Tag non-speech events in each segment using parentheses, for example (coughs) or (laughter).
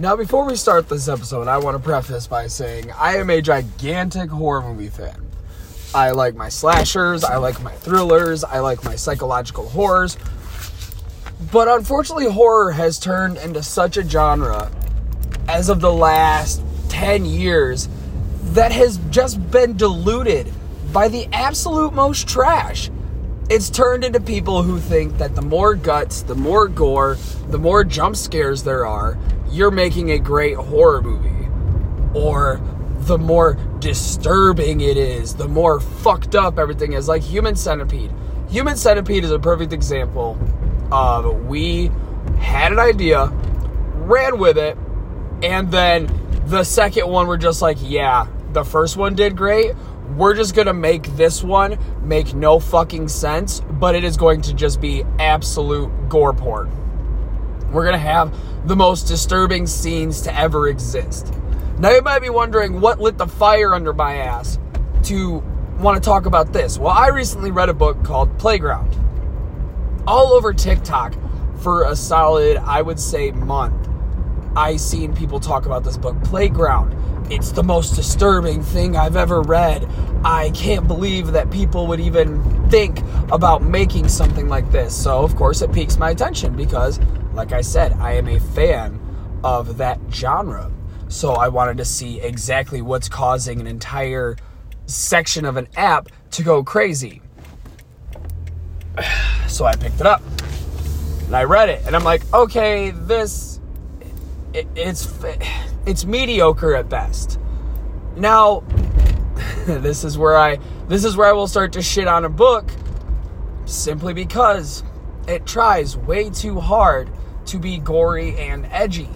Now, before we start this episode, I want to preface by saying I am a gigantic horror movie fan. I like my slashers, I like my thrillers, I like my psychological horrors. But unfortunately, horror has turned into such a genre as of the last 10 years that has just been diluted by the absolute most trash. It's turned into people who think that the more guts, the more gore, the more jump scares there are, you're making a great horror movie. Or the more disturbing it is, the more fucked up everything is. Like Human Centipede. Human Centipede is a perfect example of we had an idea, ran with it, and then the second one we're just like, yeah, the first one did great. We're just gonna make this one make no fucking sense, but it is going to just be absolute gore porn. We're gonna have the most disturbing scenes to ever exist. Now, you might be wondering what lit the fire under my ass to want to talk about this. Well, I recently read a book called Playground. All over TikTok for a solid, I would say, month, I seen people talk about this book, Playground. It's the most disturbing thing I've ever read. I can't believe that people would even think about making something like this. So, of course, it piques my attention because like I said, I am a fan of that genre. So I wanted to see exactly what's causing an entire section of an app to go crazy. (sighs) So I picked it up and I read it and I'm like, okay, this it's it's mediocre at best. Now, (laughs) this is where I this is where I will start to shit on a book simply because it tries way too hard to be gory and edgy.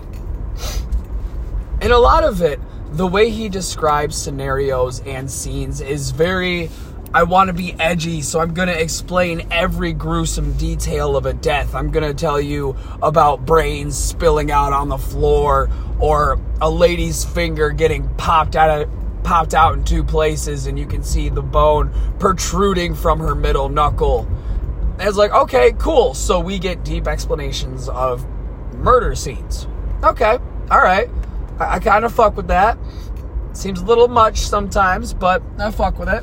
And a lot of it, the way he describes scenarios and scenes is very I want to be edgy, so I'm going to explain every gruesome detail of a death. I'm going to tell you about brains spilling out on the floor or a lady's finger getting popped out of popped out in two places and you can see the bone protruding from her middle knuckle and it's like, okay, cool. So we get deep explanations of murder scenes. Okay, all right. I, I kind of fuck with that. Seems a little much sometimes, but I fuck with it.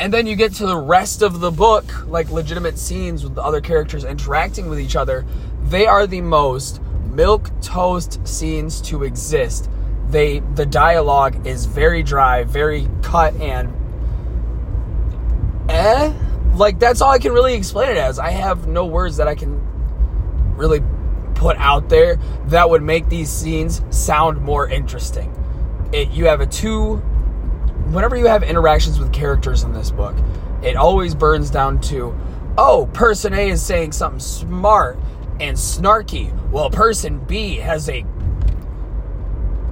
And then you get to the rest of the book, like legitimate scenes with the other characters interacting with each other. They are the most milk toast scenes to exist. They the dialogue is very dry, very cut and eh like that's all I can really explain it as. I have no words that I can really put out there that would make these scenes sound more interesting. It, you have a two whenever you have interactions with characters in this book, it always burns down to oh, person A is saying something smart and snarky. Well, person B has a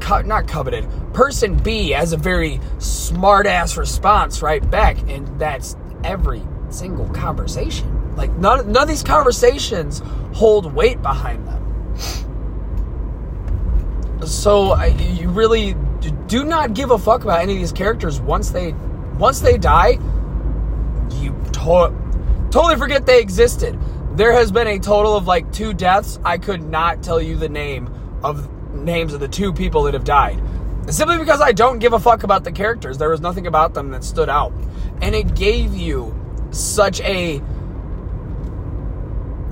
co- not coveted. Person B has a very smart ass response right back and that's every single conversation. Like none, none of these conversations hold weight behind them. So I, you really do not give a fuck about any of these characters once they once they die. You to- totally forget they existed. There has been a total of like two deaths. I could not tell you the name of names of the two people that have died. Simply because I don't give a fuck about the characters. There was nothing about them that stood out. And it gave you such a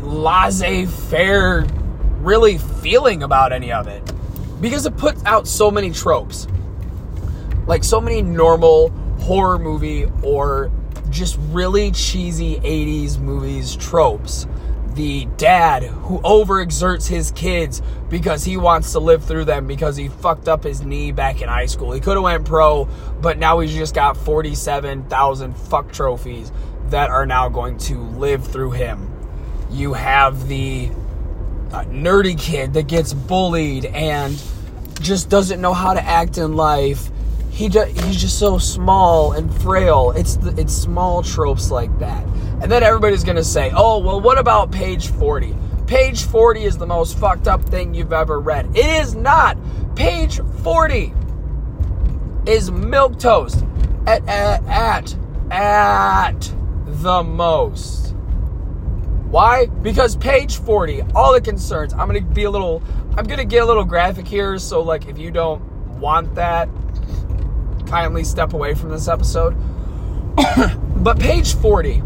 laissez faire, really feeling about any of it. Because it puts out so many tropes. Like so many normal horror movie or just really cheesy 80s movies tropes. The dad who overexerts his kids because he wants to live through them because he fucked up his knee back in high school. He could have went pro, but now he's just got 47,000 fuck trophies that are now going to live through him. You have the uh, nerdy kid that gets bullied and just doesn't know how to act in life. He ju- he's just so small and frail. It's the, it's small tropes like that. And then everybody's going to say, "Oh, well what about page 40?" Page 40 is the most fucked up thing you've ever read. It is not. Page 40 is milk toast at at at, at the most Why? Because page 40, all the concerns. I'm gonna be a little I'm gonna get a little graphic here, so like if you don't want that, kindly step away from this episode. (coughs) but page 40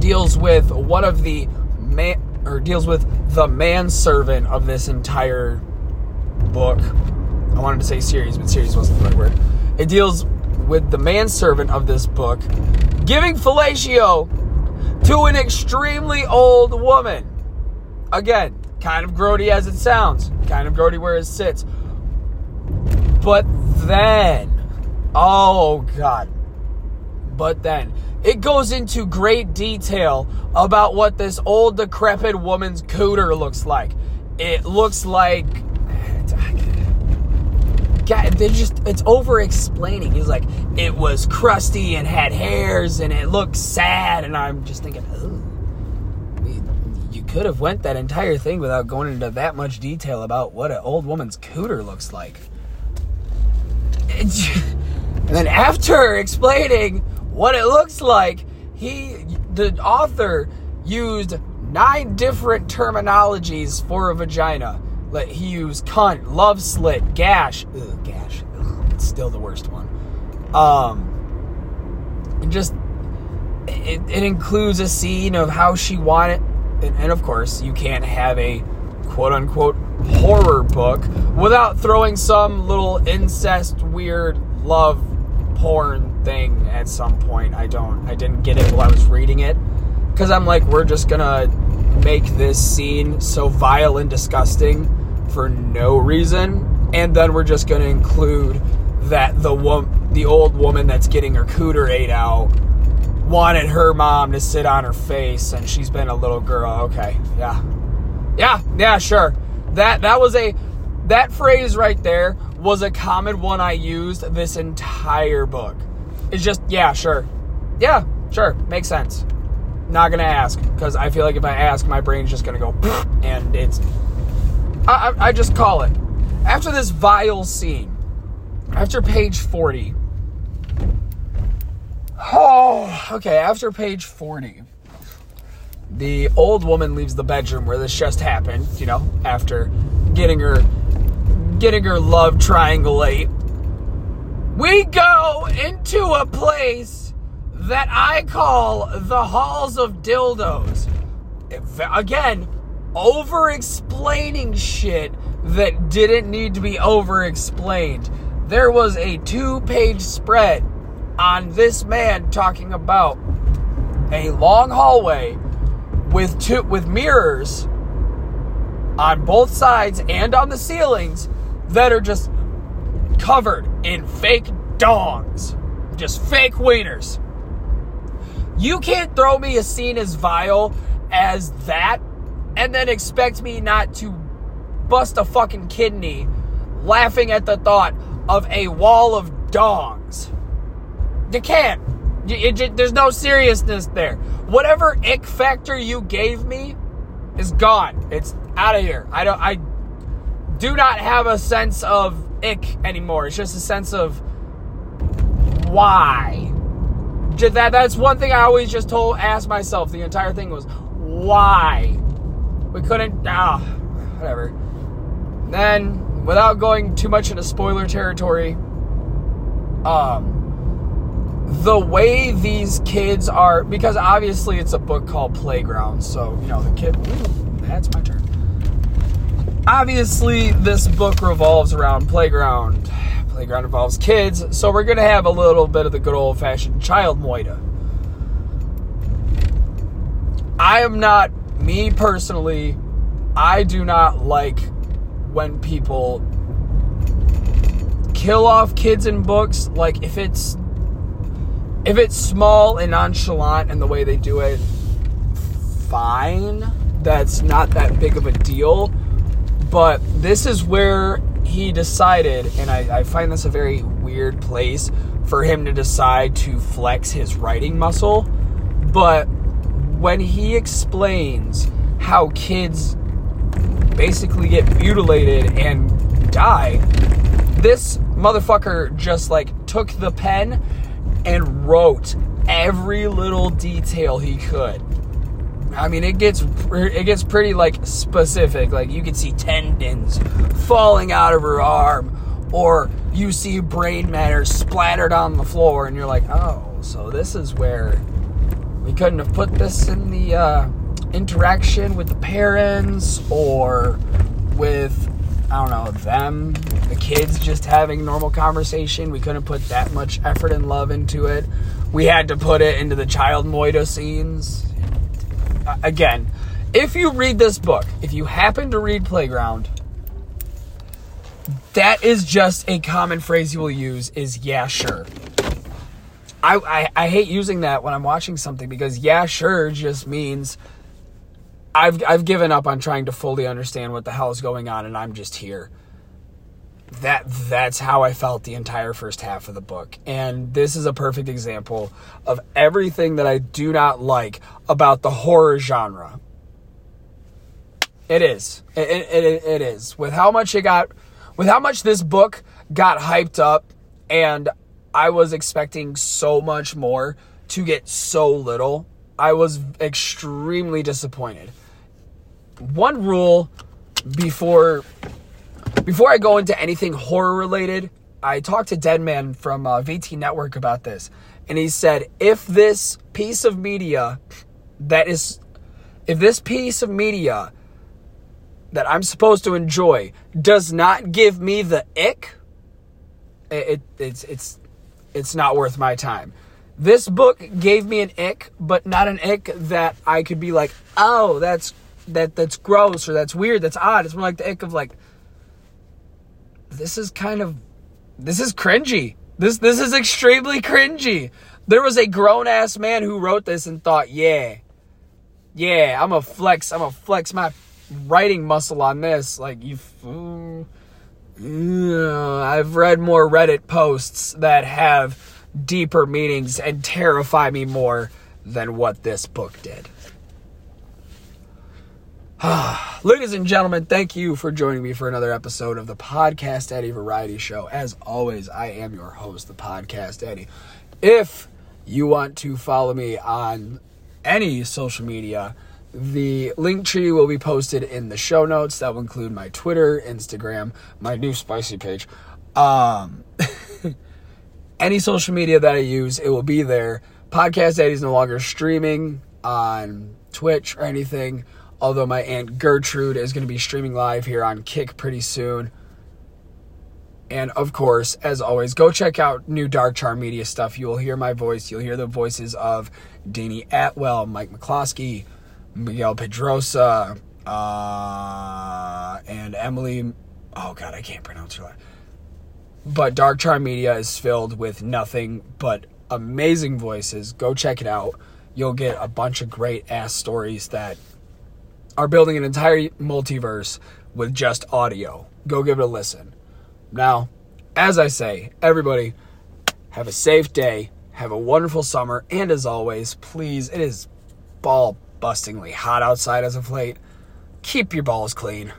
deals with one of the man or deals with the manservant of this entire book. I wanted to say series, but series wasn't the right word. It deals with the manservant of this book giving fellatio to an extremely old woman. Again, kind of grody as it sounds, kind of grody where it sits. But then, oh God. But then, it goes into great detail about what this old decrepit woman's cooter looks like. It looks like They're just it's over explaining. He's like, it was crusty and had hairs and it looked sad, and I'm just thinking, you could have went that entire thing without going into that much detail about what an old woman's cooter looks like. (laughs) and then after explaining what it looks like, he the author used nine different terminologies for a vagina like he cunt, love slit, gash. Ugh, gash. Ugh, it's still the worst one. Um, and just it, it includes a scene of how she wanted, and, and of course, you can't have a quote unquote horror book without throwing some little incest, weird love porn thing at some point. I don't, I didn't get it while I was reading it because I'm like, we're just gonna make this scene so vile and disgusting for no reason, and then we're just going to include that the wo- the old woman that's getting her cooter ate out wanted her mom to sit on her face, and she's been a little girl. Okay, yeah, yeah, yeah, sure. That that was a that phrase right there was a common one I used this entire book. It's just yeah, sure, yeah, sure, makes sense. Not gonna ask because I feel like if I ask, my brain's just gonna go and it's I, I, just call it. After this vile scene, after page 40. Oh, okay, after page 40, the old woman leaves the bedroom where this just happened, you know, after getting her getting her love triangulate. We go into a place that I call the halls of dildos. Again, over explaining shit that didn't need to be over explained. There was a two page spread on this man talking about a long hallway with two with mirrors on both sides and on the ceilings that are just covered in fake dongs. Just fake wieners. You can't throw me a scene as vile as that and then expect me not to bust a fucking kidney laughing at the thought of a wall of dongs. You can't. You, there's no seriousness there. Whatever ick factor you gave me is gone. It's out of here. I don't. I do not have a sense of ick anymore. It's just a sense of why. That that's one thing I always just told ask myself. The entire thing was why we couldn't. Ah, whatever. Then, without going too much into spoiler territory, um, the way these kids are, because obviously it's a book called Playground, so you know the kid. Ooh, that's my turn. Obviously, this book revolves around playground. Playground involves kids, so we're gonna have a little bit of the good old fashioned child moida. I am not me personally, I do not like when people kill off kids in books. Like if it's if it's small and nonchalant in the way they do it, fine. That's not that big of a deal. But this is where he decided, and I, I find this a very weird place for him to decide to flex his writing muscle. But when he explains how kids basically get mutilated and die, this motherfucker just like took the pen and wrote every little detail he could. I mean, it gets it gets pretty like specific. Like you can see tendons falling out of her arm, or you see brain matter splattered on the floor, and you're like, oh, so this is where we couldn't have put this in the uh, interaction with the parents or with I don't know them, the kids just having normal conversation. We couldn't put that much effort and love into it. We had to put it into the child moida scenes Uh, again, if you read this book, if you happen to read Playground, that is just a common phrase you will use is yeah, sure. I, I, I hate using that when I'm watching something because yeah, sure just means I've I've given up on trying to fully understand what the hell is going on and I'm just here. That that's how I felt the entire first half of the book. And this is a perfect example of everything that I do not like about the horror genre. It is. It, it, it is. With how much it got with how much this book got hyped up and I was expecting so much more to get so little. I was extremely disappointed. One rule before before I go into anything horror related, I talked to Deadman from uh, VT Network about this, and he said if this piece of media that is, if this piece of media that I'm supposed to enjoy does not give me the ick, it, it it's it's it's not worth my time. This book gave me an ick, but not an ick that I could be like, oh, that's that that's gross or that's weird, that's odd. It's more like the ick of like this is kind of this is cringy. This this is extremely cringy. There was a grown ass man who wrote this and thought, yeah, yeah, I'm a flex, I'm a flex my writing muscle on this. Like you, uh, I've read more Reddit posts that have deeper meanings and terrify me more than what this book did. (sighs) Ladies and gentlemen, thank you for joining me for another episode of the Podcast Daddy Variety Show. As always, I am your host, the Podcast Daddy. If you want to follow me on any social media, the Linktree will be posted in the show notes. That will include my Twitter, Instagram, my new spicy page. Um, (laughs) any social media that I use, it will be there. Podcast Daddy is no longer streaming on Twitch or anything although my Aunt Gertrude is going to be streaming live here on Kick pretty soon. And of course, as always, go check out new Dark Charm Media stuff. You will hear my voice. You'll hear the voices of Danny Atwell, Mike McCloskey, Miguel Pedrosa, uh, and Emily. Oh, God, I can't pronounce her. But Dark Charm Media is filled with nothing but amazing voices. Go check it out. You'll get a bunch of great ass stories that are building an entire multiverse with just audio. Go give it a listen. Now, as I say, everybody, have a safe day, have a wonderful summer, and as always, please, it is ball bustingly hot outside as of late. Keep your balls clean.